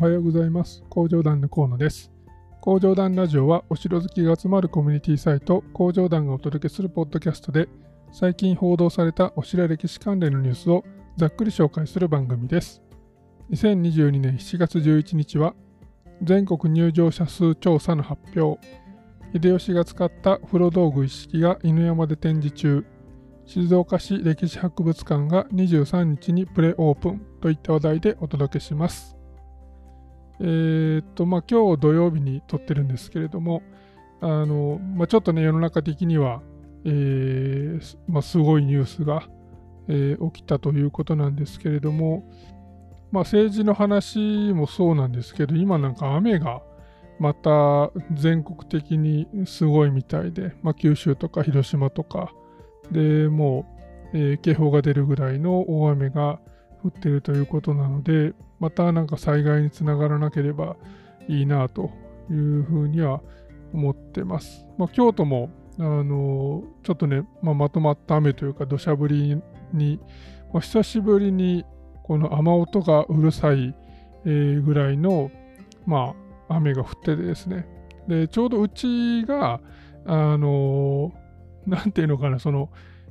おはようございます。工場団の河野です。工場団ラジオはお城好きが集まるコミュニティサイト工場団がお届けするポッドキャストで最近報道されたお城歴史関連のニュースをざっくり紹介する番組です。2022年7月11日は全国入場者数調査の発表。秀吉が使った風呂道具一式が犬山で展示中。静岡市歴史博物館が23日にプレオープンといった話題でお届けします。えー、っと、まあ、今日土曜日に撮ってるんですけれども、あの、まあ、ちょっとね、世の中的には、えー、まあ、すごいニュースが、えー、起きたということなんですけれども、まあ、政治の話もそうなんですけど、今なんか雨がまた全国的にすごいみたいで、まあ、九州とか広島とか、でもう、えー、警報が出るぐらいの大雨が降ってるということなので、またなんか災害につながらなければいいなというふうには思ってます。まあ、京都も、あの、ちょっとね、まあ、まとまった雨というか土砂降りに、まあ、久しぶりにこの雨音がうるさい、ぐらいの、まあ、雨が降っててですね。で、ちょうどうちが、あのなんていうのかな、その、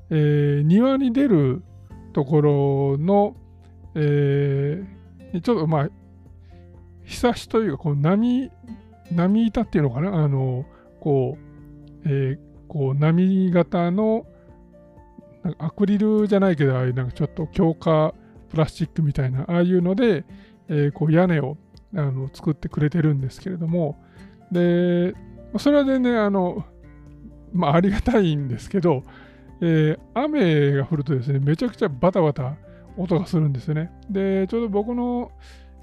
えー、庭に出るところの、えー、ちょっとまあ、ひさしというか、こう波、波板っていうのかな、あの、こう、えー、こう波型の、なんかアクリルじゃないけど、ああいうなんかちょっと強化プラスチックみたいな、ああいうので、えー、こう屋根をあの作ってくれてるんですけれども、で、それは全然あの、まあ、ありがたいんですけど、えー、雨が降るとですね、めちゃくちゃバタバタ音がするんですよね。で、ちょうど僕の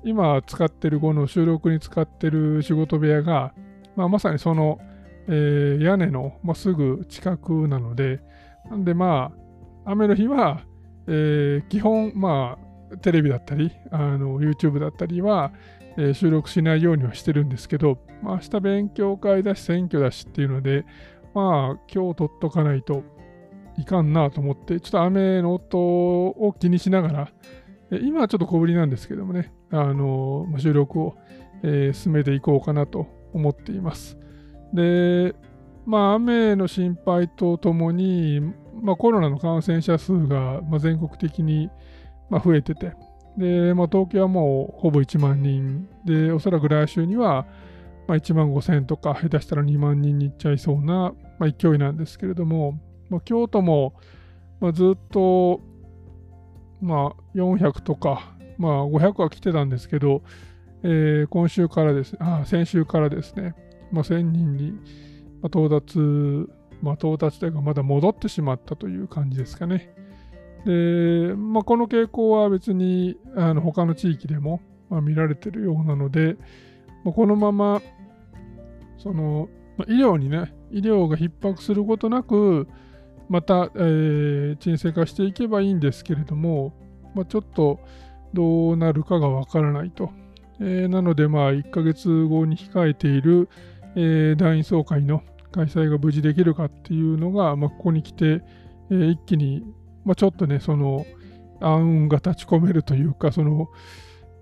今使ってるこの収録に使ってる仕事部屋が、まあ、まさにその、えー、屋根の、まあ、すぐ近くなので、なんでまあ、雨の日は、えー、基本、まあ、テレビだったり、あの YouTube だったりは、えー、収録しないようにはしてるんですけど、まあ、明日勉強会だし選挙だしっていうので、まあ、今日取っとかないといかんなと思って、ちょっと雨の音を気にしながら、今はちょっと小ぶりなんですけどもね、あの収録を、えー、進めていこうかなと思っています。で、まあ、雨の心配とともに、まあ、コロナの感染者数が、まあ、全国的に、まあ、増えてて、で、まあ、東京はもうほぼ1万人で、おそらく来週には、まあ、1万5000とか、下手したら2万人に行っちゃいそうな、まあ、勢いなんですけれども、まあ、京都も、まあ、ずっと、まあ、400とか、まあ、500は来てたんですけど、えー、今週からですね、あ先週からですね、まあ、1000人に到達、まあ、到達というか、まだ戻ってしまったという感じですかね。で、まあ、この傾向は別にあの他の地域でも、まあ、見られてるようなので、まあ、このままその、まあ、医療にね、医療が逼迫することなく、また、えー、沈静化していけばいいんですけれども、まあ、ちょっとどうなるかがわからないと。えー、なので、まあ、1ヶ月後に控えている、えー、団員総会の開催が無事できるかっていうのが、まあ、ここに来て、えー、一気に、まあ、ちょっとね、その暗雲が立ち込めるというか、その、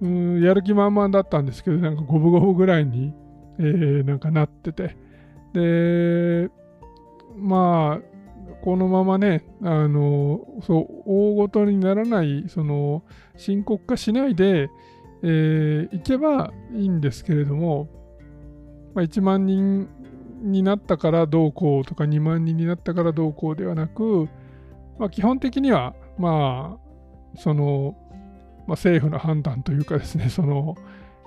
うんやる気満々だったんですけど、なんか五分五分ぐらいに、えー、なんかなってて、で、まあ、このままね、あの、そう、大ごとにならない、その、深刻化しないで、えー、いけばいいんですけれども、まあ、1万人になったからどうこうとか2万人になったからどうこうではなく、まあ、基本的には、まあ、その、まあ、政府の判断というかですね、その、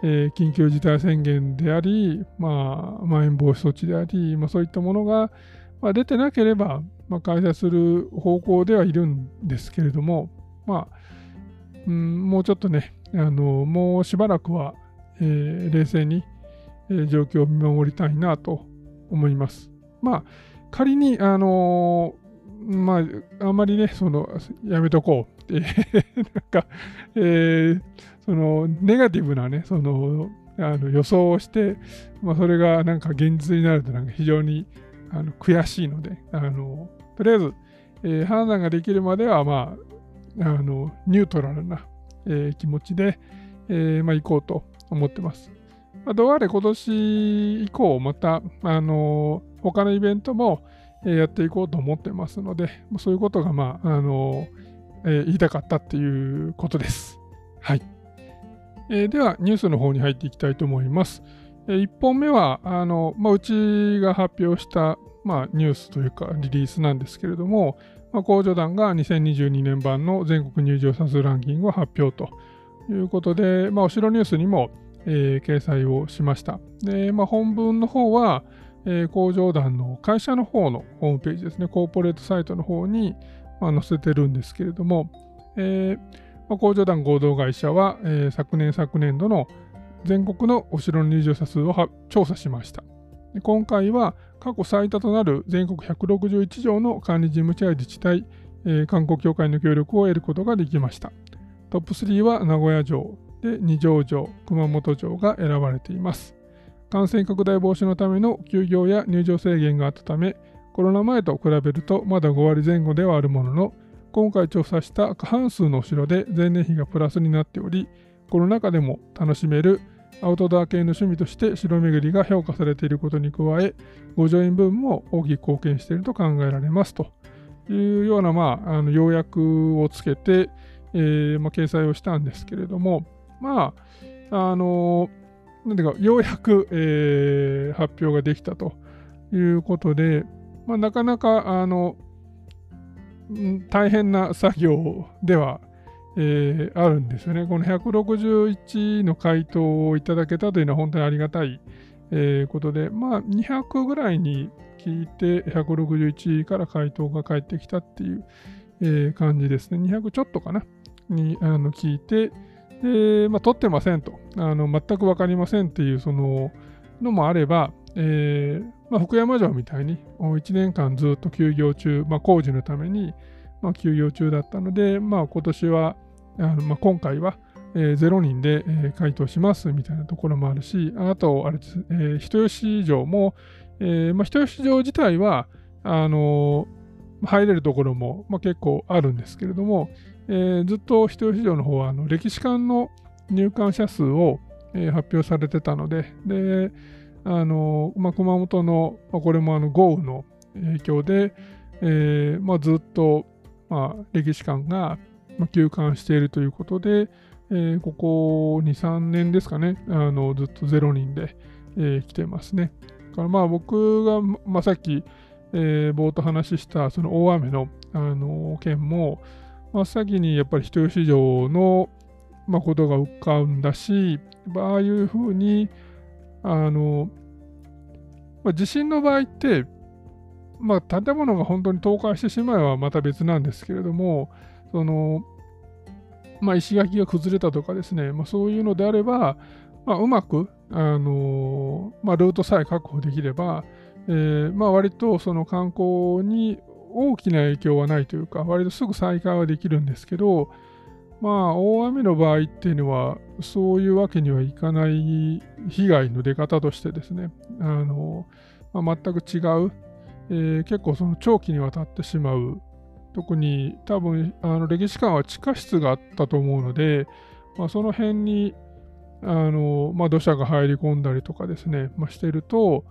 えー、緊急事態宣言であり、まあ、まん延防止措置であり、まあ、そういったものが、まあ、出てなければ、まあ、開催する方向ではいるんですけれども、まあ、うん、もうちょっとね、あのもうしばらくは、えー、冷静に、えー、状況を見守りたいなと思います。まあ、仮に、あのー、まあ、あんまりね、その、やめとこうって、なんか、えー、そのネガティブなね、そのあの予想をして、まあ、それがなんか現実になるとなんか非常にあの悔しいので、あのとりあえず、えー、判断ができるまでは、まあ、あのニュートラルな、えー、気持ちで、えー、まあ、行こうと思ってます。まあ、どうあれ今年以降、また、あの、他のイベントも、えー、やっていこうと思ってますので、そういうことが、まあ、あの、え、言いたかったっていうことです。はい。えー、では、ニュースの方に入っていきたいと思います。1本目は、あの、まあ、うちが発表した、まあ、ニュースというか、リリースなんですけれども、まあ、工場団が2022年版の全国入場者数ランキングを発表ということで、まあ、後ろニュースにも、えー、掲載をしました。で、まあ、本文の方は、えー、工場団の会社の方のホームページですね、コーポレートサイトの方に、まあ、載せてるんですけれども、えーまあ、工場団合同会社は、えー、昨年昨年度の全国のお城の入場者数を調査しました。今回は過去最多となる全国161条の管理事務所や自治体、えー、観光協会の協力を得ることができました。トップ3は名古屋城で二条城、熊本城が選ばれています。感染拡大防止のための休業や入場制限があったため、コロナ前と比べるとまだ5割前後ではあるものの、今回調査した過半数のお城で前年比がプラスになっており、コロナ禍でも楽しめるアウトドア系の趣味として城巡りが評価されていることに加え、御助員分も大きく貢献していると考えられますと。いうような、まあ、あの要約をつけて、えーまあ、掲載をしたんですけれども、まあ、あのなんていうか、ようやく、えー、発表ができたと。いうことで、まあ、なかなか、あの、大変な作業では、えー、あるんですよね。この161の回答をいただけたというのは本当にありがたい、えー、ことで、まあ200ぐらいに聞いて161から回答が返ってきたっていう、えー、感じですね。200ちょっとかな？にあの聞いて、で、まあ、取ってませんと、あの全く分かりませんっていうそののもあれば、えーまあ、福山城みたいに1年間ずっと休業中、まあ、工事のために、まあ、休業中だったので、まあ、今年は、あのまあ、今回は、えー、0人で、えー、回答しますみたいなところもあるし、あと、あれです、えー、人吉城も、えーまあ、人吉城自体は、あのー、入れるところも、まあ、結構あるんですけれども、えー、ずっと人吉城の方はあの歴史館の入館者数を、えー、発表されてたので、で、あの、まあ、熊本の、まあ、これもあの豪雨の影響で、えーまあ、ずっと、まあ、歴史館が、まあ、休館しているということで、えー、ここ2、3年ですかね、あのずっと0人で、えー、来てますね。だからまあ僕が、まあ、さっき、えー、冒頭話したその大雨の、あの件も、真っ先にやっぱり人吉城の、まあ、ことが浮かんだし、ああいうふうに、あの、まあ、地震の場合って、まあ、建物が本当に倒壊してしまえばまた別なんですけれども、その、まあ、石垣が崩れたとかですね、まあ、そういうのであれば、まあ、うまく、あのまあ、ルートさえ確保できれば、えーまあ、割とその観光に大きな影響はないというか、割とすぐ再開はできるんですけど、まあ、大雨の場合っていうのは、そういうわけにはいかない被害の出方としてですね、あのまあ、全く違う、えー、結構その長期にわたってしまう、特に多分、あの歴史館は地下室があったと思うので、まあ、その辺にあの、まあ、土砂が入り込んだりとかですね、まあ、してると、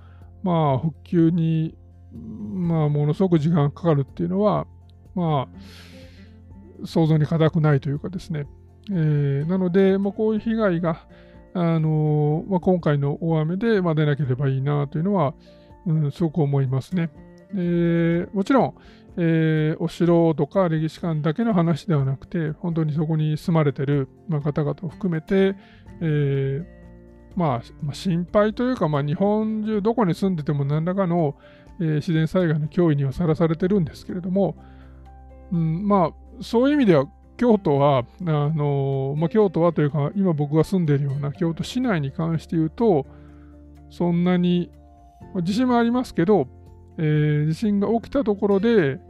まあ、復旧にまあ、ものすごく時間がかかるっていうのは、まあ、想像に難くないというかですね。えー、なので、まあ、こういう被害が、あのまあ、今回の大雨で、まあ、出なければいいなというのは、うん、すごく思いますね。でもちろん、えー、お城とか歴史館だけの話ではなくて、本当にそこに住まれてる、方々を含めて、えーまあ、心配というか、まあ、日本中どこに住んでても何らかの、えー、自然災害の脅威にはさらされてるんですけれども、うん、まあそういう意味では京都は、あのまあ、京都はというか今僕が住んでいるような京都市内に関して言うとそんなに、まあ、地震もありますけど、えー、地震が起きたところで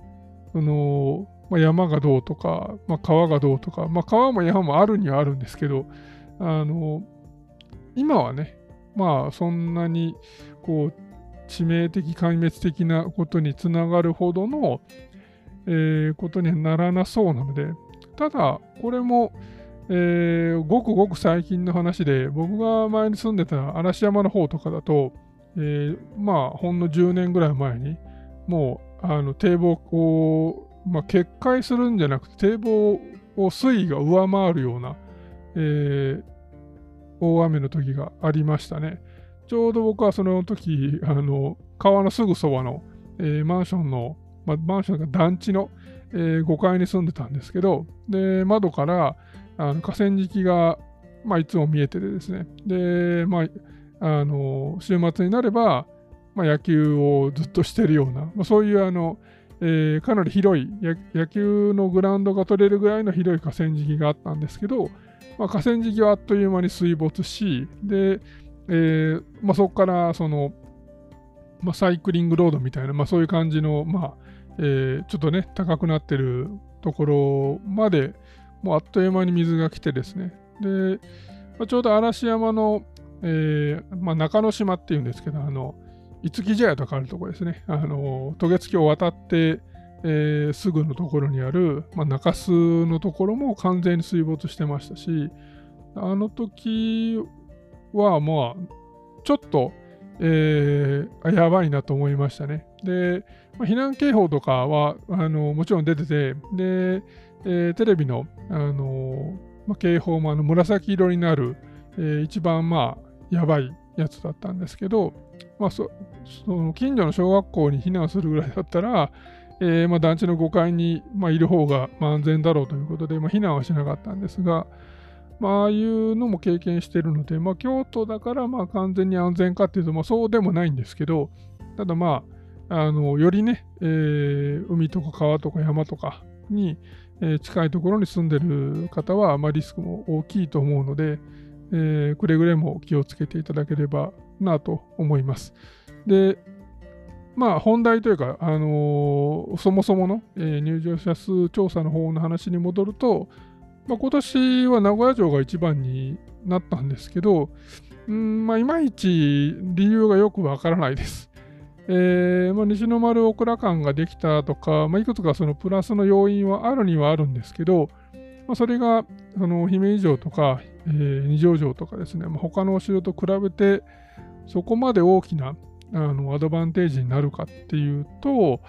その、まあ、山がどうとか、まあ、川がどうとか、まあ、川も山もあるにはあるんですけどあの今はねまあそんなにこう致命的壊滅的なことにつながるほどの、えー、ことにはならなそうなので、ただ、これも、えー、ごくごく最近の話で、僕が前に住んでた嵐山の方とかだと、えー、まあ、ほんの10年ぐらい前に、もう、あの堤防を、まあ、決壊するんじゃなくて、堤防を水位が上回るような、えー、大雨の時がありましたね。ちょうど僕はその時、あの川のすぐそばの、えー、マンションの、まあ、マンションが団地の、えー、5階に住んでたんですけど、で、窓からあの河川敷が、まあ、いつも見えててですね、で、まあ、あの週末になれば、まあ、野球をずっとしてるような、まあ、そういうあの、えー、かなり広い野球のグラウンドが取れるぐらいの広い河川敷があったんですけど、まあ、河川敷はあっという間に水没し、で、えーまあ、そこからその、まあ、サイクリングロードみたいな、まあ、そういう感じの、まあえー、ちょっとね、高くなってるところまで、もうあっという間に水が来てですね、で、まあ、ちょうど嵐山の、えーまあ、中之島っていうんですけど、あの、五木茶屋とかあるところですね、あの、渡月橋を渡って、えー、すぐのところにある、まあ、中洲のところも完全に水没してましたし、あの時はまあ、ちょっと、えー、やばいなと思いましたね。で、まあ、避難警報とかはあのもちろん出てて、で、えー、テレビの、あのまあ、警報もあの紫色になる、えー、一番まあやばいやつだったんですけど、まあそ、の近所の小学校に避難するぐらいだったら、えーま、団地の5階に、ま、いる方が安全だろうということで、まあ、避難はしなかったんですが、まあ、あいうのも経験してるので、まあ、京都だからまあ完全に安全かっていうと、まあ、そうでもないんですけど、ただまあ、あのよりね、えー、海とか川とか山とかに、え、近いところに住んでる方は、まあ、リスクも大きいと思うので、えー、くれぐれも気をつけていただければなと思います。で、まあ本題というか、あのー、そもそもの、えー、入場者数調査の方の話に戻ると、まあ、今年は名古屋城が一番になったんですけど、うんまあ、いまいち理由がよくわからないです。えーまあ、西の丸オクラ館ができたとか、まあ、いくつかそのプラスの要因はあるにはあるんですけど、まあ、それがその姫路城とか、えー、二条城とかですね、まあ、他のお城と比べてそこまで大きなあのアドバンテージになるかっていうと、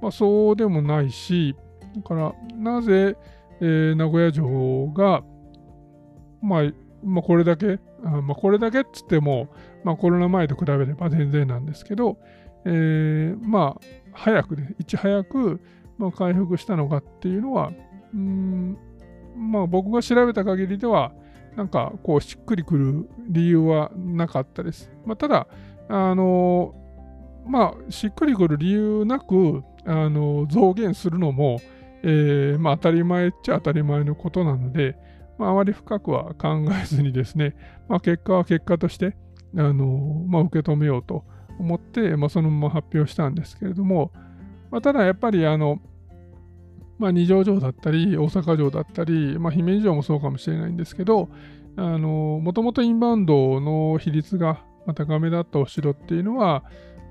まあ、そうでもないし、だからなぜ、えー、名古屋城が、まあ、まあ、これだけ、あまあ、これだけっつっても、まあ、コロナ前と比べれば全然なんですけど、えー、まあ、早くね、いち早く、まあ、回復したのかっていうのは、うん、まあ、僕が調べた限りでは、なんか、こう、しっくりくる理由はなかったです。まあ、ただ、あのまあ、しっくりくる理由なく、あの増減するのも、えー、まあ、当たり前っちゃ当たり前のことなので、まあ、あまり深くは考えずにですね、まあ、結果は結果として、あのまあ、受け止めようと思って、まあ、そのまま発表したんですけれども、まあ、ただやっぱりあの、まあ、二条城だったり、大阪城だったり、まあ、姫路城もそうかもしれないんですけど、もともとインバウンドの比率が高めだったお城っていうのは、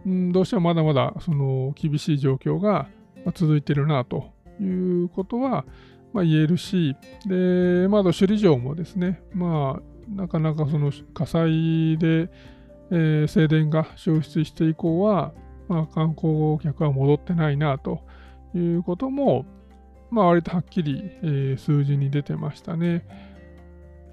うん、どうしてもまだまだその厳しい状況が続いてるなということは、まあ、言えるし、で、まだ首里城もですね、まあ、なかなかその火災で、えー、静電が消失して以降は、まあ、観光客は戻ってないなということも、まあ、割とはっきり、えー、数字に出てましたね。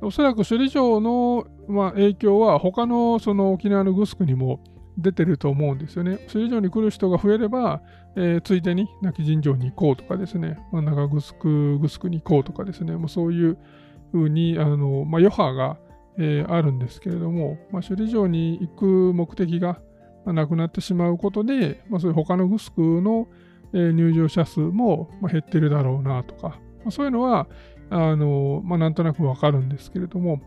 おそらく首里城の、まあ、影響は他のその沖縄のグスクにも出てると思うんですよね。首里城に来る人が増えれば、えー、ついでに亡き神城に行こうとかですね、まあ、長グスク、グスクに行こうとかですね、もうそういうふうに、あのまあ、余波が、えー、あるんですけれども、まあ、首里城に行く目的が、なくなってしまうことで、まあ、そういう他のグスクの、え、入場者数も、減ってるだろうなとか、ま、そういうのは、あのまあ、なんとなくわかるんですけれども、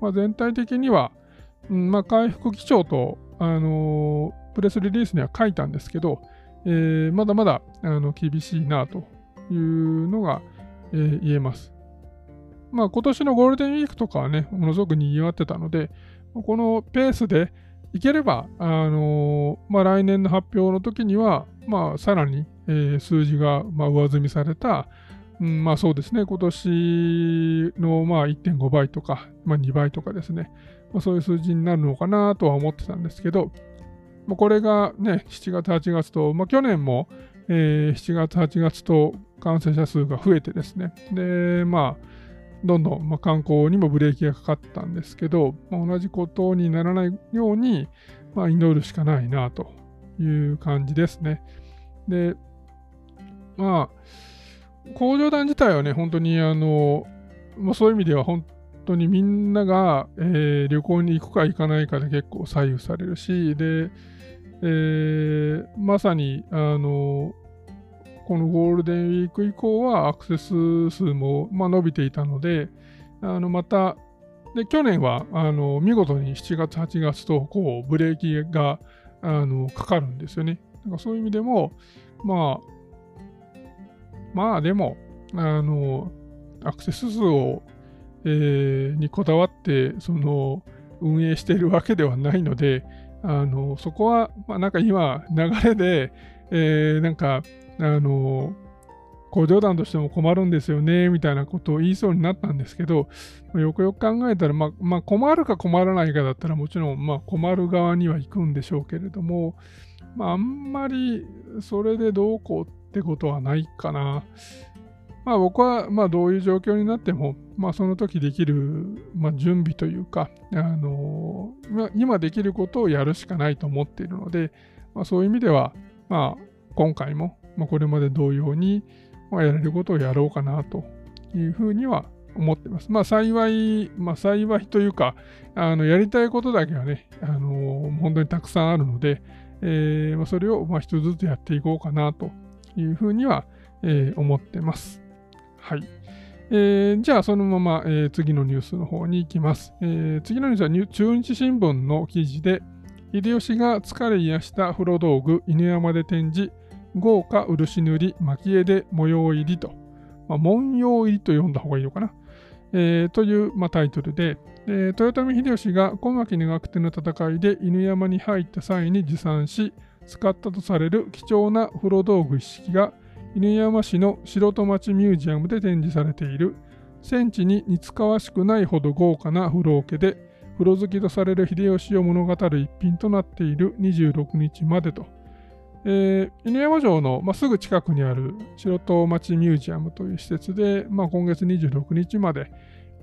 まあ、全体的には、うんまあ、回復基調とあのプレスリリースには書いたんですけど、えー、まだまだあの厳しいなというのが、えー、言えます。まあ今年のゴールデンウィークとかはね、ものすごく賑わってたので、このペースでいければ、あのー、まあ、来年の発表の時には、まあ、さらに、えー、数字が、まあ、上積みされた、うん、まあそうですね、今年のまあ1.5倍とか、まあ、2倍とかですね、まあ、そういう数字になるのかなとは思ってたんですけど、まあ、これがね、7月、8月と、まあ、去年も、えー、7月、8月と感染者数が増えてですね、で、まあ、どんどん、まあ、観光にもブレーキがかかったんですけど、まあ、同じことにならないように、まあ、祈るしかないなという感じですね。で、まあ、工場団自体はね、本当にあの、まあ、そういう意味では本当にみんなが、えー、旅行に行くか行かないかで結構左右されるし、で、えー、まさに、あの、このゴールデンウィーク以降はアクセス数も、まあ、伸びていたので、あのまた、で去年はあの見事に7月、8月とこうブレーキがあのかかるんですよね。だかそういう意味でも、まあ、まあでも、あの、アクセス数を、えー、にこだわって、その、運営しているわけではないので、あの、そこは、まあなんか今、流れで、えー、なんか、あの、工場団としても困るんですよね、みたいなことを言いそうになったんですけど、よくよく考えたら、まあ、まあ、困るか困らないかだったらもちろん、まあ、困る側には行くんでしょうけれども、まあ、あんまりそれでどうこうってことはないかな。まあ僕はまあどういう状況になっても、まあその時できる、まあ、準備というか、あのー、今できることをやるしかないと思っているので、まあ、そういう意味では、まあ今回も、まあ、これまで同様に、まあ、やれることをやろうかなというふうには思ってます。まあ幸い、まあ幸いというか、あのやりたいことだけはね、あのー、本当にたくさんあるので、えーまあ、それをまあ一つずつやっていこうかなというふうには、えー、思ってます。はい。えー、じゃあそのまま、えー、次のニュースの方に行きます。えー、次のニュースは中日新聞の記事で、秀吉が疲れ癒した風呂道具犬山で展示、豪華漆塗り蒔絵で模様入りと、まあ、文様入りと読んだ方がいいのかな。えー、という、まあ、タイトルで、えー、豊臣秀吉が小牧長久手の戦いで犬山に入った際に持参し、使ったとされる貴重な風呂道具一式が犬山市の城戸町ミュージアムで展示されている。戦地に似つかわしくないほど豪華な風呂桶で風呂好きとされる秀吉を物語る一品となっている。26日までと、えー、犬山城の、まあ、すぐ近くにある城戸町ミュージアムという施設で、まあ、今月26日まで、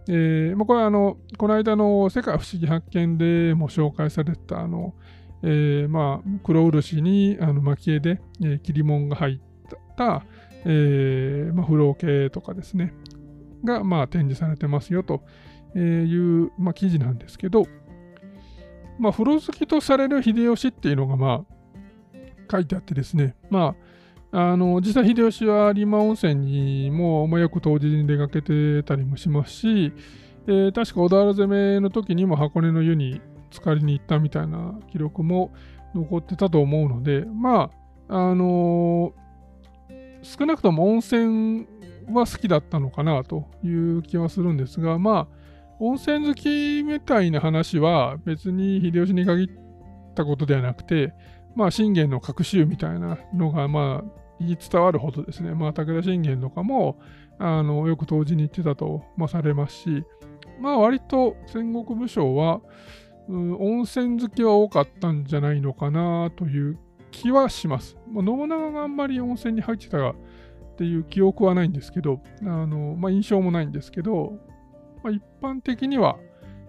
えーまあ、これはあのこの間の世界不思議発見でも紹介されたあのえー、まあ、黒漆にあの蒔絵で、えー、切り紋が入った、えーまあ、風呂系とかですね、が、まあ、展示されてますよという、まあ、記事なんですけど、まあ、風呂好きとされる秀吉っていうのが、まあ、書いてあってですね、まあ、あの実際秀吉は有馬温泉にも、まあ、よく当時に出かけてたりもしますし、えー、確か小田原攻めの時にも箱根の湯に浸かりに行ったみたいな記録も残ってたと思うので、まあ、あのー、少なくとも温泉は好きだったのかなという気はするんですが、まあ、温泉好きみたいな話は別に秀吉に限ったことではなくて、まあ、信玄の隠し湯みたいなのが、まあ、言い伝わるほどですね、まあ、武田信玄とかも、あの、よく当時に行ってたと、まあ、されますし、まあ、割と戦国武将は、温泉好きは多かったんじゃないのかなという気はします。まあ、信長があんまり温泉に入ってたっていう記憶はないんですけど、あのまあ、印象もないんですけど、まあ、一般的には、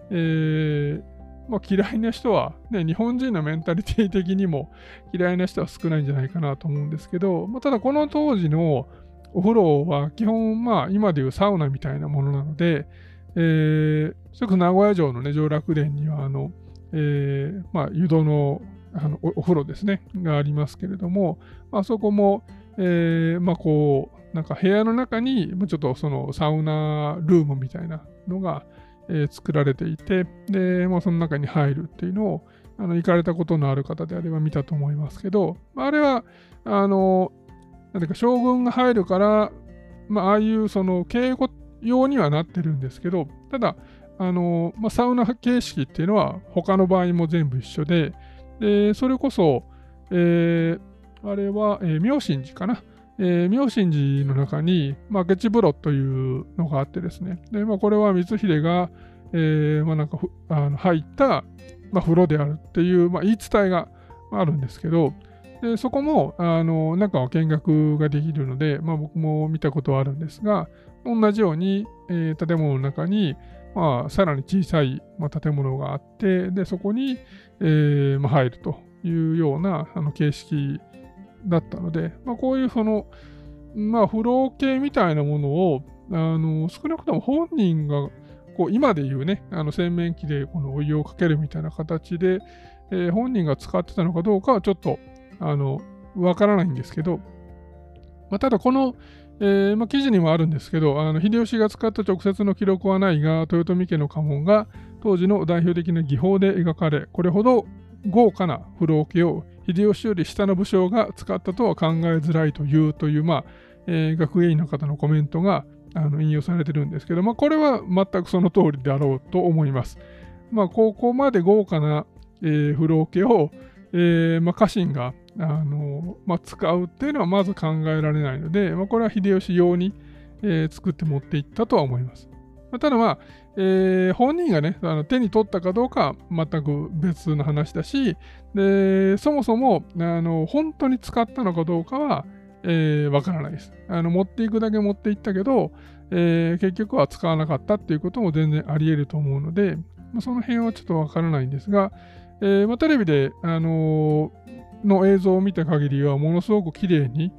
えーまあ、嫌いな人は、ね、日本人のメンタリティ的にも嫌いな人は少ないんじゃないかなと思うんですけど、まあ、ただこの当時のお風呂は基本、まあ、今でいうサウナみたいなものなので、えー、それこそ名古屋城のね、上洛殿には、あの、えー、まあ、湯戸のあのお風呂ですね、がありますけれども、あそこも、えー、まあこう、なんか部屋の中に、ちょっとそのサウナルームみたいなのが、えー、作られていて、で、まあその中に入るっていうのを、あの行かれたことのある方であれば見たと思いますけど、あれは、あの、なんていうか将軍が入るから、まあああいうその警護用にはなってるんですけど、ただ、あのまあ、サウナ形式っていうのは他の場合も全部一緒で、でそれこそ、えー、あれは、えー、妙心寺かな、えー、妙心寺の中に、まあ、ゲチ風呂というのがあってですね、でまあ、これは光秀が、えーまあ、なんかあの入った、まあ、風呂であるっていう、まあ、言い伝えがあるんですけど、でそこもあの中を見学ができるので、まあ、僕も見たことはあるんですが、同じように、えー、建物の中に、まあ、さらに小さい、まあ、建物があって、でそこに、えーまあ、入るというようなあの形式だったので、まあ、こういうその、まあ、風呂系みたいなものを、あの少なくとも本人がこう今で言うね、あの洗面器でこのお湯をかけるみたいな形で、えー、本人が使ってたのかどうかはちょっとあのわからないんですけど、まあ、ただこの、えーまあ、記事にもあるんですけど、あの秀吉が使った直接の記録はないが、豊臣家の家紋が当時の代表的な技法で描かれ、これほど豪華な風呂桶を秀吉より下の武将が使ったとは考えづらいというという、まあえー、学芸員の方のコメントがあの引用されてるんですけど、まあ、これは全くその通りであろうと思います。まあ、ここまで豪華な、えー、風呂桶を、えーまあ、家臣があの、まあ、使うっていうのはまず考えられないので、まあ、これは秀吉用に、えー、作って持っていったとは思います。まあ、ただまあ、えー、本人がね、あの手に取ったかどうかは全く別の話だし、でそもそもあの本当に使ったのかどうかは、えー、からないです。あの持っていくだけ持っていったけど、えー、結局は使わなかったっていうことも全然あり得ると思うので、まあ、その辺はちょっとわからないんですが、えーまあ、テレビで、あのー、の映像を見た限りはものすごく綺麗に、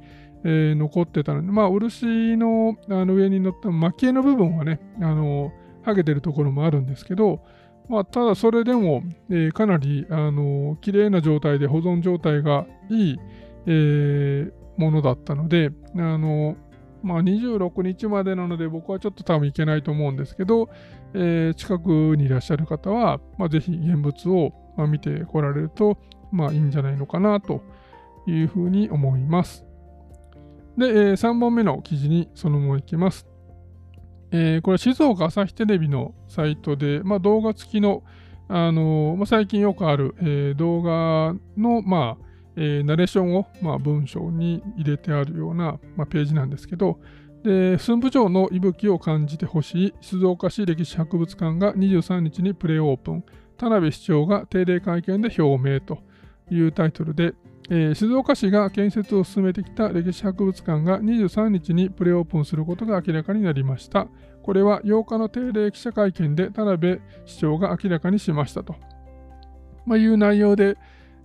えー、残ってたので、まあ、漆のあの上に乗った蒔絵の部分はね、あの、剥げてるところもあるんですけど、まあ、ただそれでも、えー、かなり、あのー、綺麗な状態で保存状態がいい、えー、ものだったので、あの、まあ、26日までなので僕はちょっと多分行けないと思うんですけど、えー、近くにいらっしゃる方は、まあ、ぜひ現物を、見てこられると、まあ、いいんじゃないのかなというふうに思います。で、えー、3本目の記事にそのままいきます。えー、これ静岡朝日テレビのサイトで、まあ、動画付きの、あのー、まあ、最近よくある、えー、動画の、まあえナレーションを、まあ、文章に入れてあるような、まあ、ページなんですけど、で駿府城の息吹を感じてほしい静岡市歴史博物館が23日にプレオープン田辺市長が定例会見で表明というタイトルで、えー、静岡市が建設を進めてきた歴史博物館が23日にプレオープンすることが明らかになりました。これは8日の定例記者会見で田辺市長が明らかにしましたと、まあ、いう内容で、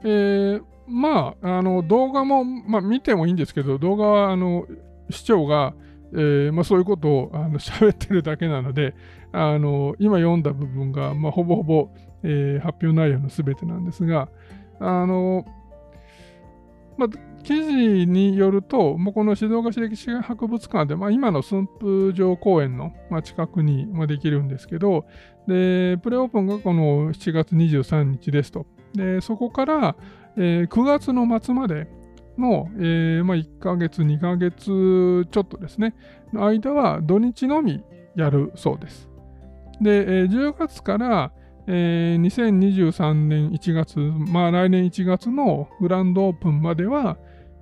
えー、まあ、あの動画も、まあ、見てもいいんですけど、動画はあの市長が、えーまあ、そういうことをあの喋ってるだけなので、あの今読んだ部分が、まあ、ほぼほぼ、えー、発表内容のすべてなんですが、あのまあ、記事によると、もうこの静岡市歴史博物館で、まあ、今の駿府城公園の、近くに、できるんですけど、で、プレオープンがこの7月23日ですと。で、そこから、えー、9月の末までの、えーまあ、1ヶ月、2ヶ月ちょっとですね、の間は土日のみやるそうです。で、えー、10月から、えー、2023年1月、まあ来年1月のグランドオープンまでは、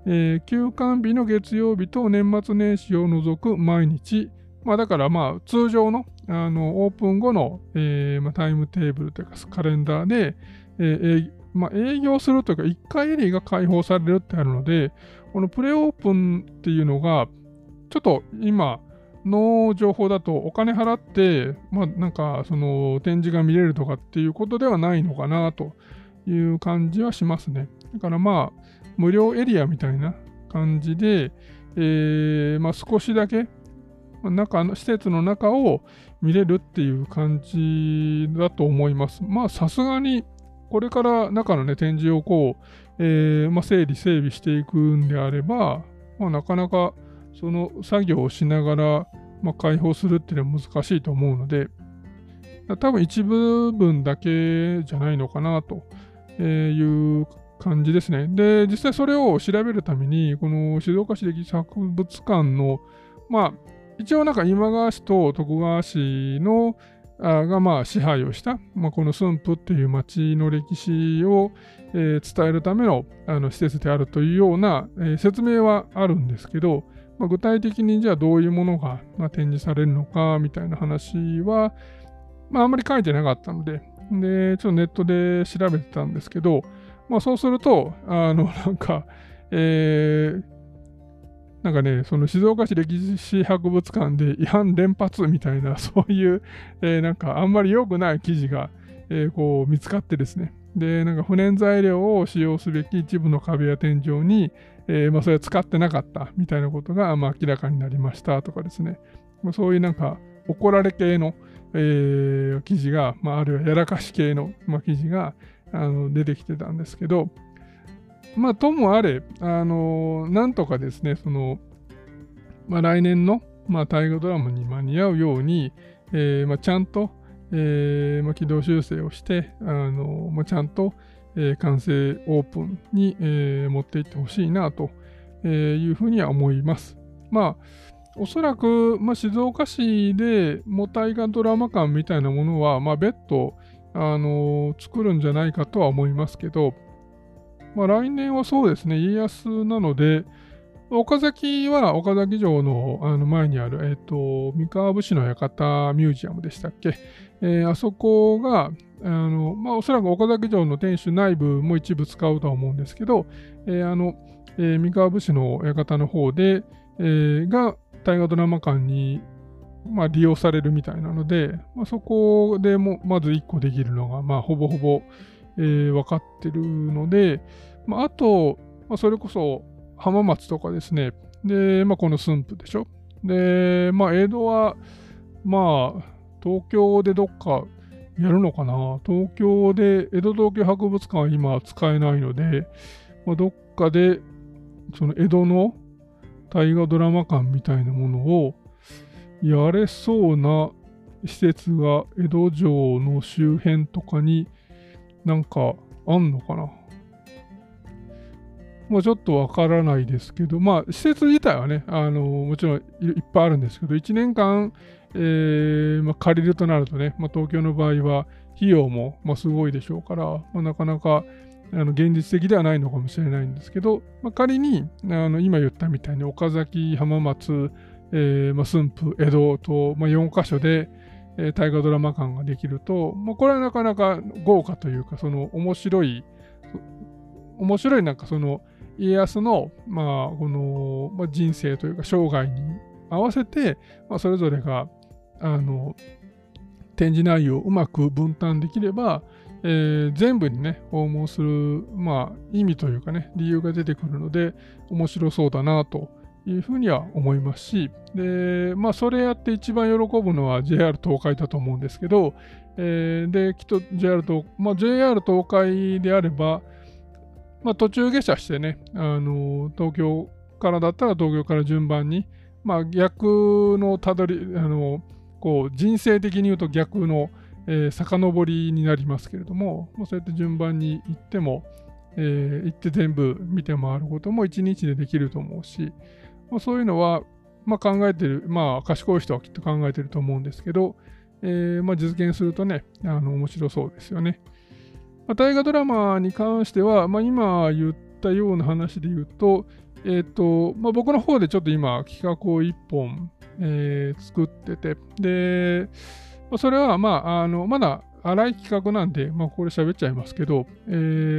えー、休館日の月曜日と年末年始を除く毎日、まあだからまあ通常のあのオープン後の、えーまあ、タイムテーブルというかカレンダーで、えーまあ、営業するというか1回エリーが開放されるってあるので、このプレオープンっていうのが、ちょっと今、の情報だとお金払って、まあなんかその展示が見れるとかっていうことではないのかなという感じはしますね。だからまあ無料エリアみたいな感じで、えー、まあ少しだけ中の施設の中を見れるっていう感じだと思います。まあさすがにこれから中のね展示をこう、えーまあ、整理整備していくんであれば、まあ、なかなかその作業をしながら、まあ、解放するっていうのは難しいと思うので、多分一部分だけじゃないのかなという感じですね。で、実際それを調べるために、この静岡市歴史博物館の、まあ、一応なんか今川市と徳川市の、あがまあ支配をした、まあ、この駿府っていう町の歴史を、えー、伝えるためのあの施設であるというような、えー、説明はあるんですけど、まあ、具体的にじゃあどういうものが、ま、展示されるのかみたいな話は、まあ、あんまり書いてなかったので、で、ちょっとネットで調べてたんですけど、まあ、そうすると、あの、なんか、えー、なんかね、その静岡市歴史博物館で違反連発みたいな、そういう、えー、なんかあんまり良くない記事が、えー、こう見つかってですね。で、なんか不燃材料を使用すべき一部の壁や天井に、えー、まあ、それは使ってなかったみたいなことが、まあ、明らかになりましたとかですね。まあ、そういうなんか怒られ系の、えー、記事が、まあ、あるいはやらかし系の、まあ、記事があの出てきてたんですけど、まあ、ともあれ、あのなんとかですね、その、まあ、来年の、まあ、大河ドラマに間に合うように、えーまあ、ちゃんと、えーまあ、軌道修正をして、あのまあ、ちゃんと、えー、完成オープンに、えー、持っていってほしいなというふうには思います。まあ、おそらく、まあ、静岡市でも大河ドラマ館みたいなものは、まあ、別途、あのー、作るんじゃないかとは思いますけど、まあ、来年はそうですね、家康なので、岡崎は岡崎城のあの前にある、えっ、ー、と、三河武士の館ミュージアムでしたっけ、えー、あそこが、あの、まあ、おそらく岡崎城の天守内部も一部使うとは思うんですけど、えー、あの、えー、三河武士の館の方で、えー、が大河ドラマ館に、まあ、利用されるみたいなので、まあ、そこでもまず1個できるのが、まあ、ほぼほぼ、えー、分かってるので、まあ、あと、まあ、それこそ浜松とかですね、で、まあ、この駿府でしょ。で、まあ、江戸は、まあ、東京でどっかやるのかな？東京で、江戸東京博物館は今使えないので、まあ、どっかで、その江戸の大河ドラマ館みたいなものをやれそうな施設が江戸城の周辺とかになんかあんのかな？まあちょっとわからないですけど、まあ施設自体はね、あのもちろんいっぱいあるんですけど、1年間、えーまあ、借りるとなるとね、まあ、東京の場合は費用も、まあ、すごいでしょうから、ま、なかなかあの現実的ではないのかもしれないんですけど、ま、仮にあの今言ったみたいに岡崎、浜松、えーま、駿府、江戸と、まあ、4カ所で、えー、大河ドラマ館ができると、ま、これはなかなか豪華というか、その面白い、面白いなんかその家康の、まあ、この、ま、人生というか生涯に合わせて、ま、それぞれがあの展示内容をうまく分担できれば、えー、全部にね、訪問する、まあ、意味というかね、理由が出てくるので、面白そうだなというふうには思いますし、で、まあ、それやって一番喜ぶのは JR 東海だと思うんですけど、えー、で、きっと JR 東、まあ、JR 東海であれば、まあ、途中下車してね、あの東京からだったら東京から順番に、まあ、逆のたどり、あのこう人生的に言うと逆の、えー、遡りになりますけれども、もうそうやって順番に行っても、えー、行って全部見て回ることも1日でできると思うし、まあ、そういうのは、まあ、考えてる、まあ賢い人はきっと考えてると思うんですけど、えー、まあ、実現するとね、あの面白そうですよね。まあ、大河ドラマに関しては、まあ、今言ったような話で言うと、えっ、ー、と、まあ、僕の方でちょっと今企画を1本、えー、作ってて、で、それは、まあ、あの、まだ荒い企画なんで、まあ、これ喋っちゃいますけど、え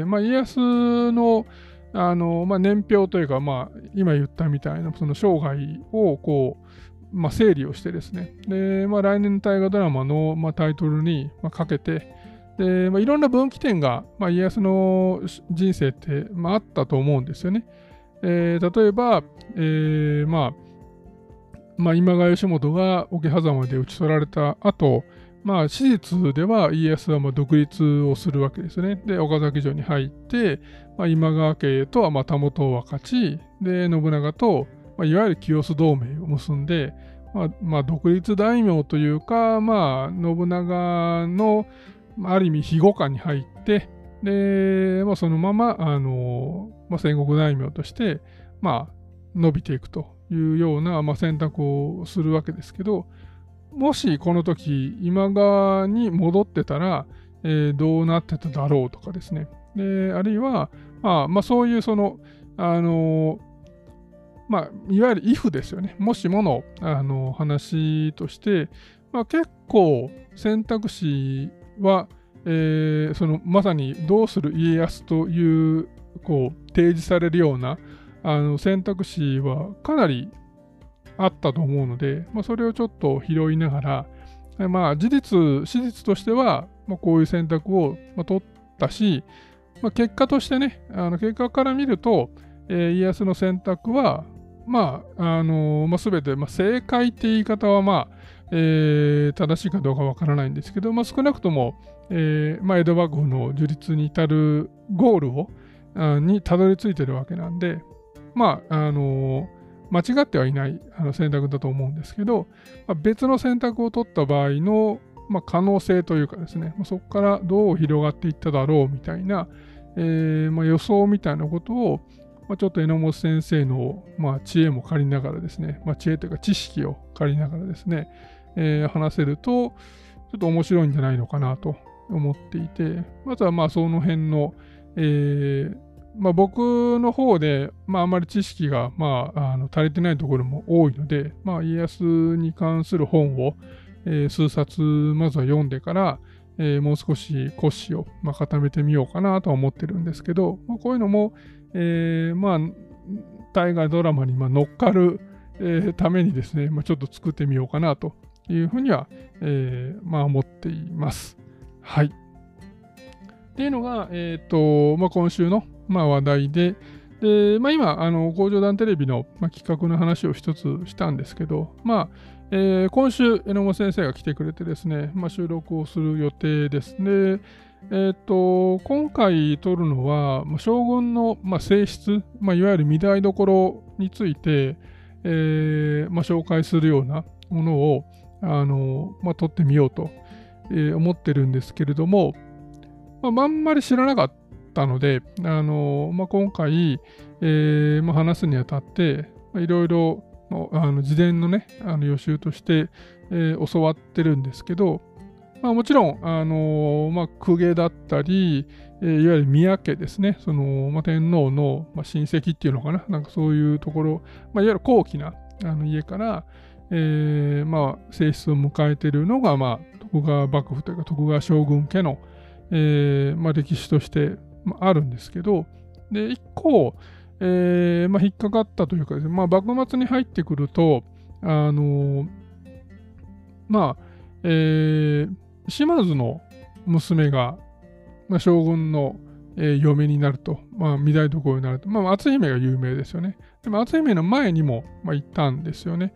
ー、まあ、家康の、あの、まあ、年表というか、まあ、今言ったみたいな、その生涯を、こう、まあ、整理をしてですね、で、まあ、来年の大河ドラマの、まあ、タイトルに、まあ、かけて、で、まあ、いろんな分岐点が、まあ、家康の人生って、まあ、あったと思うんですよね。えー、例えば、えー、まあ、まあ、今川義元が桶狭間で討ち取られた後、まあ、史実では家康はま独立をするわけですね。で、岡崎城に入って、まあ、今川家とはまたもとを分かち、で、信長と、まあ、いわゆる清須同盟を結んで、まあ、まあ、独立大名というか、まあ、信長の、ある意味、庇護下に入って、で、まあ、そのまま、あの、まあ、戦国大名として、まあ、伸びていくというような、まあ、選択をするわけですけど、もしこの時今川に戻ってたら、えー、どうなってただろうとかですね。であるいは、まあ、まあ、そういうその、あのまあ、いわゆる if ですよね。もしものあの話として、まあ、結構選択肢は、えー、そのまさにどうする家康というこう提示されるようなあの選択肢はかなりあったと思うので、まあ、それをちょっと拾いながら、まあ、事実、史実としては、まあ、こういう選択を、まあ、取ったし、まあ、結果としてね、あの結果から見ると、えー、家康の選択は、まあ、あのー、まあ、全て、まあ、正解って言い方は、まあ、えー、正しいかどうかわからないんですけど、まあ、少なくとも、えーまあ、江戸幕府の樹立に至るゴールをにたどり着いてるわけなんで、まあ、あの間違ってはいないあの選択だと思うんですけど、まあ、別の選択を取った場合の、まあ、可能性というかですね、まあ、そこからどう広がっていっただろうみたいな、えーまあ、予想みたいなことを、まあ、ちょっと榎本先生の、まあ、知恵も借りながらですね、まあ、知恵というか知識を借りながらですね、えー、話せると、ちょっと面白いんじゃないのかなと思っていて、まずはまあその辺の、えー、まあ、僕の方で、まあ、あまり知識が、まあ、あの足りてないところも多いので、まあ、家康に関する本を、えー、数冊まずは読んでから、えー、もう少し骨子を、まあ、固めてみようかなとは思ってるんですけど、まあ、こういうのも、えー、まあ、大河ドラマにま乗っかる、えためにですね、まあ、ちょっと作ってみようかなというふうには、えまあ、思っています。はい。っていうのが、えっ、と、まあ、今週のまあ、話題で、で、まあ、今、あの工場団テレビの、まあ、企画の話を一つしたんですけど、まあえー、今週、榎本先生が来てくれてですね、まあ、収録をする予定ですね。えーと、今回撮るのは、将軍の、まあ、性質、まあ、いわゆる御台所について、えーまあ、紹介するようなものをあの、まあ、撮ってみようと、えー、思ってるんですけれども、まあ、あんまり知らなかったので、あのまあ、今回、えーまあ、話すにあたって、いろいろあの事前のね、あの予習として、えー、教わってるんですけど、まあ、もちろん、あのまあ、公家だったり、えー、いわゆる宮家ですね、そのまあ、天皇の、まあ、親戚っていうのかな、なんかそういうところ、まあ、いわゆる高貴なあの家から、えーまあ、性質を迎えているのが、まあ、徳川幕府というか徳川将軍家の、えーまあ、歴史としてあるんですけど、で、一個、えー、まあ、引っかかったというかですね、まあ、幕末に入ってくると、あの、まあ、えー、島津の娘が、まあ、将軍の、えー、嫁になると、まあ、御台所になると、まあ、篤姫が有名ですよね。でも、篤姫の前にも、まあ、行ったんですよね。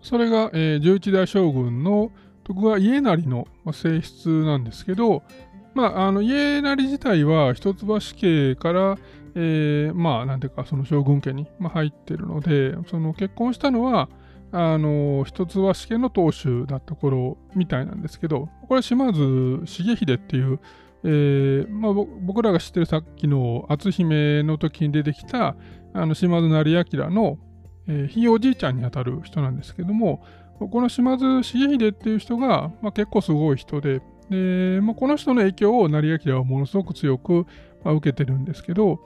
それが、えー、11代将軍の徳川家成の、まあ、性質なんですけど、まあ、あの家成自体は一橋家から、えー、まあ、なんていうか、その将軍家に、まあ、入ってるので、その結婚したのは、あの、一橋家の当主だった頃みたいなんですけど、これ島津重秀っていう、えーまあ、僕らが知ってるさっきの篤姫の時に出てきたあの島津成明の、えー、ひいおじいちゃんにあたる人なんですけども、この島津重秀っていう人が、まあ、結構すごい人で、で、まあ、この人の影響を成明はものすごく強く、まあ、受けてるんですけど、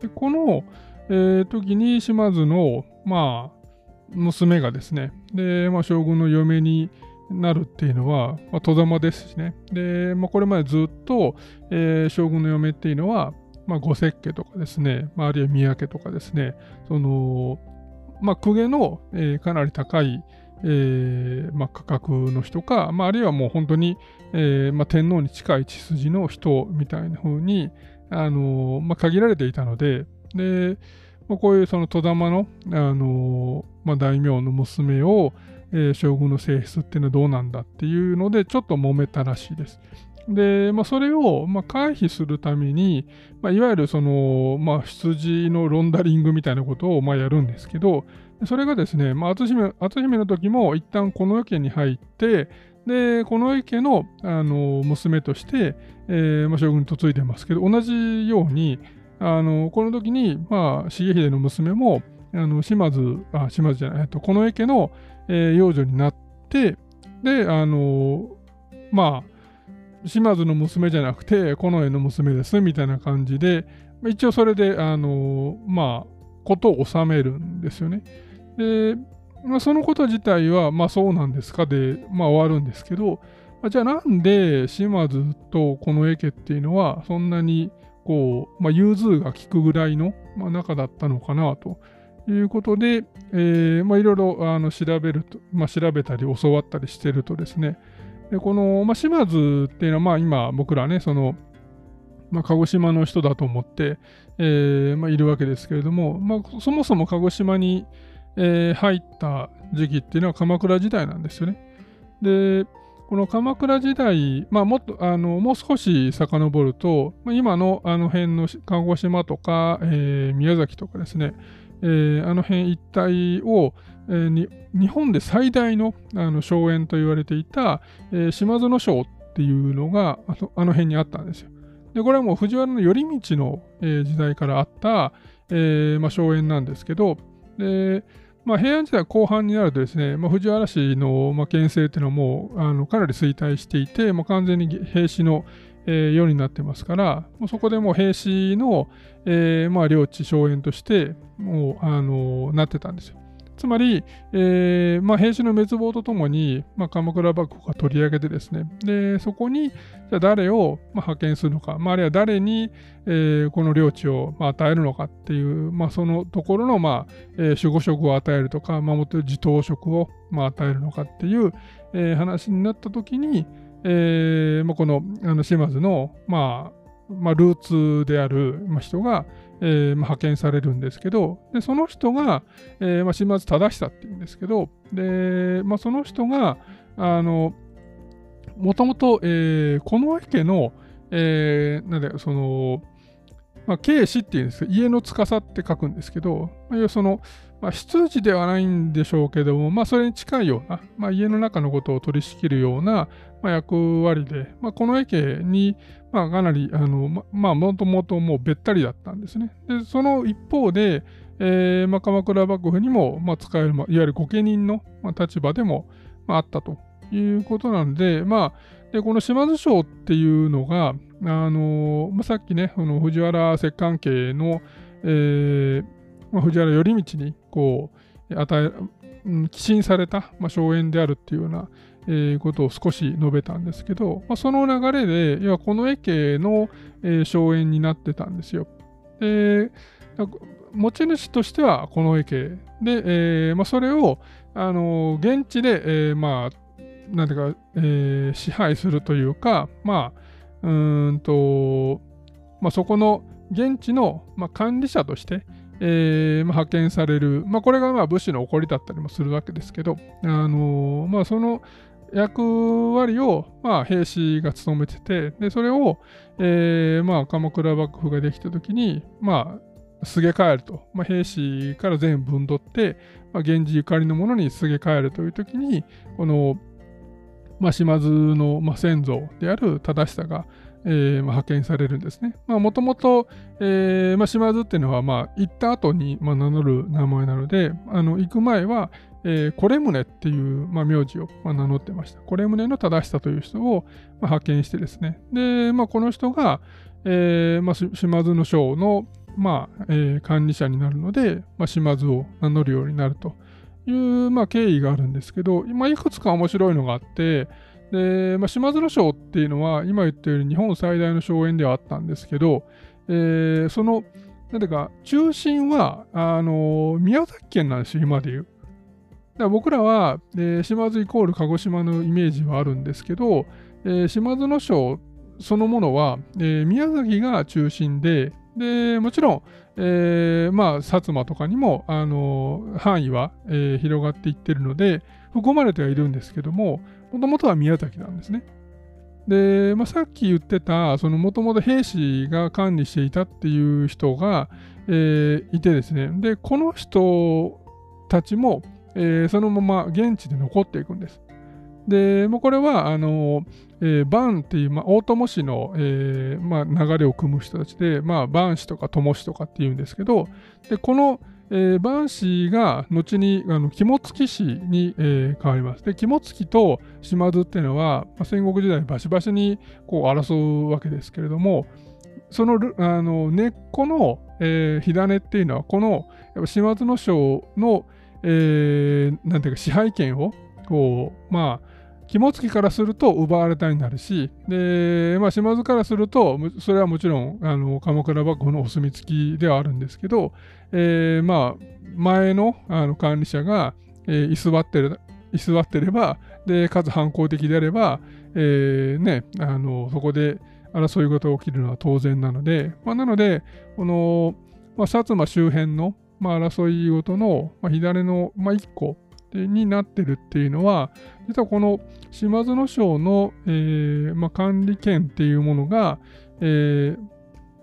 でこの、えー、時に島津の、まあ、娘がですね、で、まあ、将軍の嫁になるっていうのは、まあ、戸様ですしね。で、まあ、これまでずっと、えー、将軍の嫁っていうのは、まあ、五石家とかですね、まあ、あるいは宮家とかですね、その、まあ、公家の、えー、かなり高い、えーまあ、価格の人か、まあ、あるいはもう本当に、えーまあ、天皇に近い血筋の人みたいな風に、あのーまあ、限られていたので、でまあ、こういうその戸玉の、あのーまあ、大名の娘を、えー、将軍の性質っていうのはどうなんだっていうのでちょっと揉めたらしいです。で、まあ、それを、まあ、回避するために、まあ、いわゆるその、まあ、羊のロンダリングみたいなことを、まあ、やるんですけど、それがですね、まあ、篤姫篤姫の時も一旦この家に入って、で、この家のあの娘として、えーまあ、将軍に嫁いでますけど、同じように、あのこの時に、まあ、重秀の娘も、あの島津、あ、島津じゃない、えっと、この家の、えー、養女になって、で、あのまあ、島津の娘じゃなくて、近衛の娘ですみたいな感じで、一応それで、あのまあ、ことを収めるんですよね。で、まあ、そのこと自体は、まあそうなんですか？で、まあ終わるんですけど、まあ、じゃあなんで島津とこの家っていうのはそんなにこう、まあ、融通が利くぐらいの、まあ、仲だったのかなということで、えーまあ、いろいろあの調べると、まあ、調べたり教わったりしてるとですね、でこの、まあ、島津っていうのは、まあ、今僕らね、その、まあ、鹿児島の人だと思って、えーまあ、いるわけですけれども、まあ、そもそも鹿児島に、えー、入った時期っていうのは鎌倉時代なんですよね。で、この鎌倉時代、まあ、もっとあのもう少し遡ると、まあ、今のあの辺の鹿児島とか、えー、宮崎とかですね、えー、あの辺一帯を、えー、日本で最大のあの荘園と言われていた、えー、島園荘っていうのがあのあの辺にあったんですよ。でこれはもう藤原頼道の、えー、時代からあった、えーまあ、荘園なんですけど、でまあ、平安時代後半になるとですね、まあ、藤原氏の、まあ、県政っていうのはもうあのかなり衰退していて、まあ、完全に平氏の、えー、世になってますから、もうそこでもう平氏の、えーまあ、領地荘園としてもう、あのなってたんですよ。つまり、えーまあ、兵士の滅亡とともに、まあ、鎌倉幕府が取り上げてですね、でそこにじゃ誰を、まあ、派遣するのか、まあ、あるいは誰に、えー、この領地を、まあ、与えるのかっていう、まあ、そのところの、まあえー、守護職を与えるとか、守っている地頭職を、まあ、与えるのかっていう、えー、話になったときに、えーまあ、このあの島津の、まあまあ、ルーツである人が、えーまあ、派遣されるんですけど、でその人が、えーまあ、島津忠久っていうんですけど、でまあ、その人が、あの、もともと、えー、この家の、えー、なんで、その、まあ、慶氏っていうんです家の司って書くんですけど、まあ、その、まあ、執事ではないんでしょうけども、まあ、それに近いような、まあ、家の中のことを取り仕切るような、まあ、役割で、まあ、この家に、まあ、かなり、あのまあ、もともともうべったりだったんですね。で、その一方で、えーまあ、鎌倉幕府にも、まあ、使える、まあ、いわゆる御家人の、まあ、立場でも、まあ、あったということなんで、まあ、でこの島津省っていうのが、あのまあ、さっきね、この藤原摂関係の、えーまあ、藤原頼道にこう与え、うん、寄進された、まあ、荘園であるっていうような、えー、ことを少し述べたんですけど、まあ、その流れで、いやこの絵家の、えー、荘園になってたんですよ。で、持ち主としてはこの絵家で、えーまあ、それを、あのー、現地で、えー、まあ、なんていうか、えー、支配するというか、まあ、うんと、まあ、そこの現地の、まあ、管理者として、えーまあ、派遣される、まあ、これがまあ武士の起こりだったりもするわけですけど、あのー、まあ、その役割を、まあ、兵士が務めてて、でそれを、えーまあ、鎌倉幕府ができた時に、まあ、すげ替えると、まあ、兵士から全部分取って、まあ、源氏ゆかりのものにすげ替えるという時に、この、まあ、島津の、まあ、先祖である正久が、えーまあ、派遣されるんですね。もともと、島津っていうのは、まあ、行った後に、まあ、名乗る名前なので、あの行く前は、えー、コレムネっていう、まあ、名字を、まあ、名乗ってました。コレムネの正久という人を、まあ、派遣してですね。で、まあ、この人が、えーまあ、島津の省の、まあえー、管理者になるので、まあ、島津を名乗るようになるという、まあ、経緯があるんですけど、まあ、いくつか面白いのがあって、で、まあ、島津省っていうのは、今言ったように日本最大の荘園ではあったんですけど、えー、その、なんていうか、中心は、あの、宮崎県なんですよ、今で言う。だから僕らは、えー、島津イコール鹿児島のイメージはあるんですけど、えー、島津の省そのものは、えー、宮崎が中心で、でもちろん、えー、まあ、薩摩とかにも、あの範囲は、えー、広がっていってるので、含まれてはいるんですけども、もともとは宮崎なんですね。で、まあ、さっき言ってた、そのもともと兵士が管理していたっていう人が、えー、いてですね、で、この人たちも、えー、そのまま現地で残っていくんです。で、もうこれは、あの、えー、バンっていう、まあ、大友氏の、えーまあ、流れを組む人たちで、まあ、バン氏とか友氏とかっていうんですけど、でこの、ええー、万氏が後にあの肝付氏に、えー、変わります。で、肝付と島津っていうのは、まあ、戦国時代バシバシにこう争うわけですけれども、そのあの根っこの、えー、火種っていうのは、このやっぱ島津の将の、えー、なんていうか支配権を、こう、まあ、肝付からすると奪われたになるし、で、まあ、島津からすると、それはもちろん、あの、鎌倉幕府のお墨付きではあるんですけど、えー、まあ、前のあの管理者が、えー、居座ってる、居座ってれば、で、かつ反抗的であれば、えー、ね、あの、そこで争い事が起きるのは当然なので、まあ、なので、この、まあ、薩摩周辺の、まあ、争い事の、まあ、左の、まあ、1個になってるっていうのは、実はこの島津の省の、えーまあ、管理権っていうものが、えー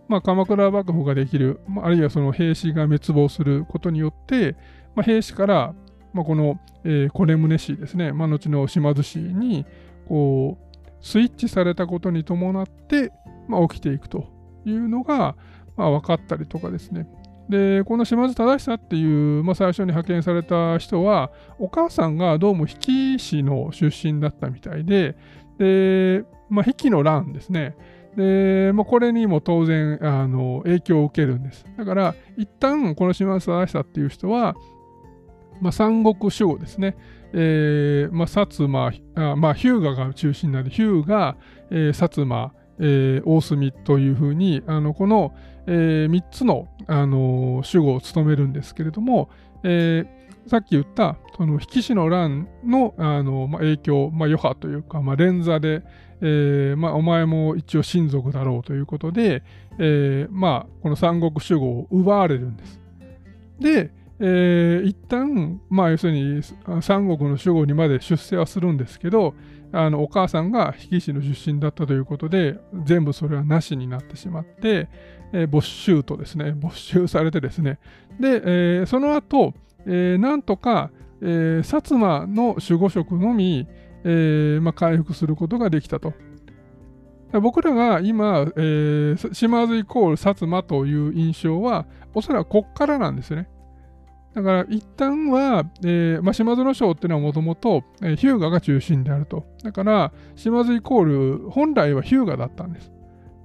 まあ、鎌倉幕府ができる、あるいはその兵士が滅亡することによって、まあ、兵士から、まあ、この、えー、コレムネ氏ですね、まあ、後の島津氏にこうスイッチされたことに伴って、まあ、起きていくというのが、まあ、分かったりとかですね。で、この島津忠久っていう、まあ、最初に派遣された人は、お母さんがどうも比企市の出身だったみたいで、で、まあ、比企の乱ですね。で、まあ、これにも当然あの影響を受けるんです。だから、一旦この島津忠久っていう人は、まあ、三国守護ですね。えーまあ、薩摩、あまあ、ヒューガが中心なるヒューガ、えー、薩摩、えー、大隅というふうに、あのこの、えー、3つの、あの守護を務めるんですけれども、えー、さっき言ったその引き師の乱のあの、まあ、影響、まあ、余波というか、まあ、連座で、えーまあ、お前も一応親族だろうということで、えーまあ、この三国守護を奪われるんです。で、えー、一旦、まあ、要するに三国の守護にまで出世はするんですけど、あのお母さんが比企氏の出身だったということで、全部それはなしになってしまって、えー、没収とですね、没収されてですね、で、えー、その後、えー、なんとか、えー、薩摩の守護職のみ、えーま、回復することができたと。僕らが今、えー、島津イコール薩摩という印象は、おそらくこっからなんですね。だから一旦は、えーま、島津の省っていうのはもともとヒューガが中心であると。だから島津イコール本来はヒューガだったんです。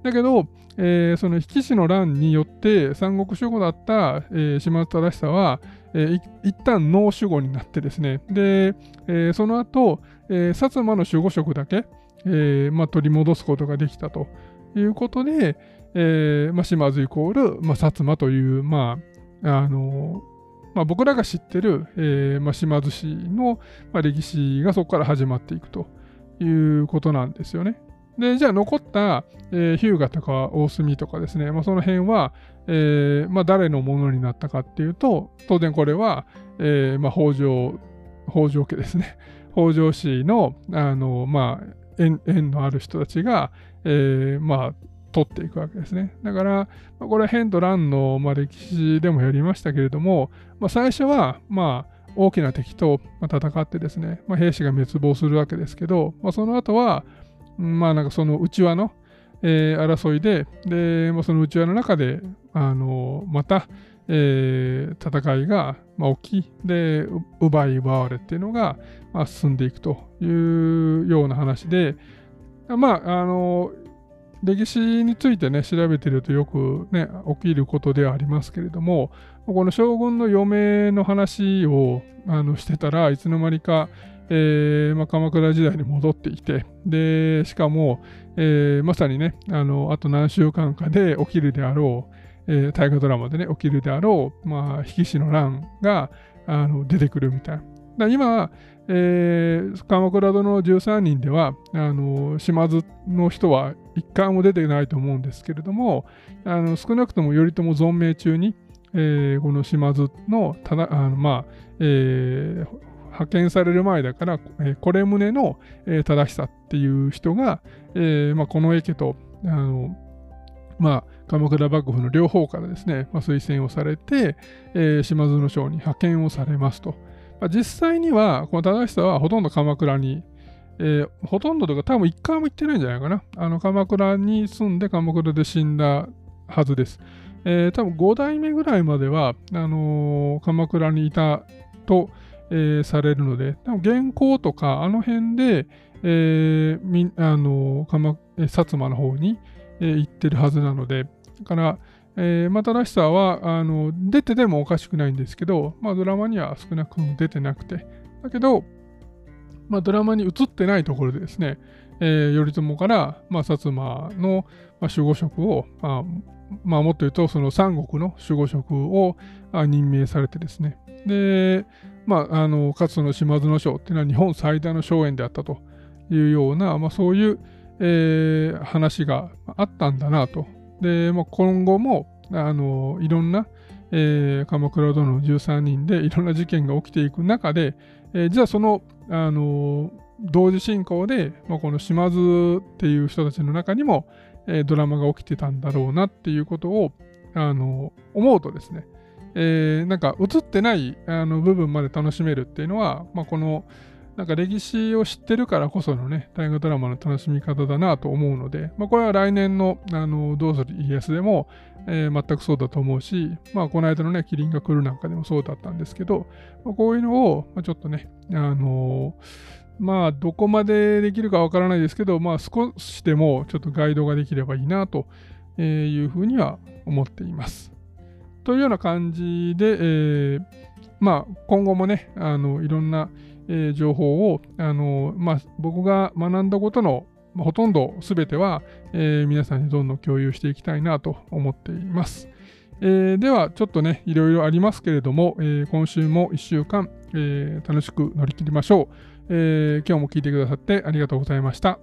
だけど、えー、その比企氏の乱によって三国守護だった、えー、島津忠久は、えー、一旦農守護になってですね、で、えー、その後、えー、薩摩の守護職だけ、えーまあ、取り戻すことができたということで、えーまあ、島津イコール、まあ、薩摩という、まあ、あのまあ、僕らが知ってる、えーまあ、島津市の、まあ、歴史がそこから始まっていくということなんですよね。で、じゃあ残った、えー、日向とか大隅とかですね、まあ、その辺は、えーまあ、誰のものになったかっていうと、当然これは、えーまあ、北条、北条家ですね。北条氏の、あの、まあ、縁縁のある人たちが、えー、まあ、取っていくわけですね。だから、まこれはヘンとランの、まあ、歴史でもやりましたけれども、まあ、最初は、まあ、大きな敵と戦ってですね、まあ、兵士が滅亡するわけですけど、まあ、その後は、まあなんかその内輪の、えー、争いで、で、まあ、その内輪の中で、あのまた、えー、戦いが、まあ、起き、で、奪い奪われっていうのが、まあ、進んでいくというような話で、まあ、あの歴史についてね、調べてるとよくね、起きることではありますけれども、この将軍の嫁の話をあのしてたらいつの間にか、えーまあ、鎌倉時代に戻ってきて、で、しかも、えー、まさにね、あの、あと何週間かで起きるであろう、えー、大河ドラマでね、起きるであろう、まあ、比企氏の乱があの出てくるみたいな。今、えー、鎌倉殿の13人では、あの島津の人は一回も出てないと思うんですけれども、あの少なくとも頼朝存命中に、えー、この島津のただあの、まあえー、派遣される前だから、えー、これ宗の、えー、正久っていう人が、えーまあ、この家家とあの、まあ、鎌倉幕府の両方からですね、まあ、推薦をされて、えー、島津の将に派遣をされますと。まあ、実際には、この正久はほとんど鎌倉に、えー、ほとんどとか多分一回も行ってないんじゃないかな。あの鎌倉に住んで鎌倉で死んだはずです。ええー、多分5代目ぐらいまでは、あのー、鎌倉にいたと、えー、されるので、多分元寇とかあの辺で、えーあの、薩摩の方に、えー、行ってるはずなので、だから、えー、またらしさはあの出ててもおかしくないんですけど、まあ、ドラマには少なくとも出てなくて、だけど、まあ、ドラマに映ってないところでですね、えー、頼朝から、まあ、薩摩の、まあ、守護職を、まあ、まあ、もっと言うと、その三国の守護職を任命されてですね、で、まあ、あのかつその島津の章っていうのは日本最大の荘園であったというような、まあ、そういう、えー、話があったんだなと。で、まあ、今後もあのいろんな、えー、鎌倉殿の13人でいろんな事件が起きていく中で、えー、じゃあその、あの同時進行で、まあ、この島津っていう人たちの中にも、えー、ドラマが起きてたんだろうなっていうことを、あの思うとですね、えー、なんか映ってないあの部分まで楽しめるっていうのは、まあ、このなんか歴史を知ってるからこそのね、大河ドラマの楽しみ方だなと思うので、まあ、これは来年のあのどうする家康でも、えー、全くそうだと思うし、まあ、この間のね、キリンが来るなんかでもそうだったんですけど、まあ、こういうのを、ま、ちょっとね、あのーまあ、どこまでできるかわからないですけど、まあ、少しでもちょっとガイドができればいいなというふうには思っています。というような感じで、えー、まあ、今後もね、あのいろんな、えー、情報をあの、まあ、僕が学んだことの、ほとんど全ては、えー、皆さんにどんどん共有していきたいなと思っています。えー、では、ちょっとね、いろいろありますけれども、えー、今週も1週間、え、楽しく乗り切りましょう。え、今日も聞いてくださってありがとうございました。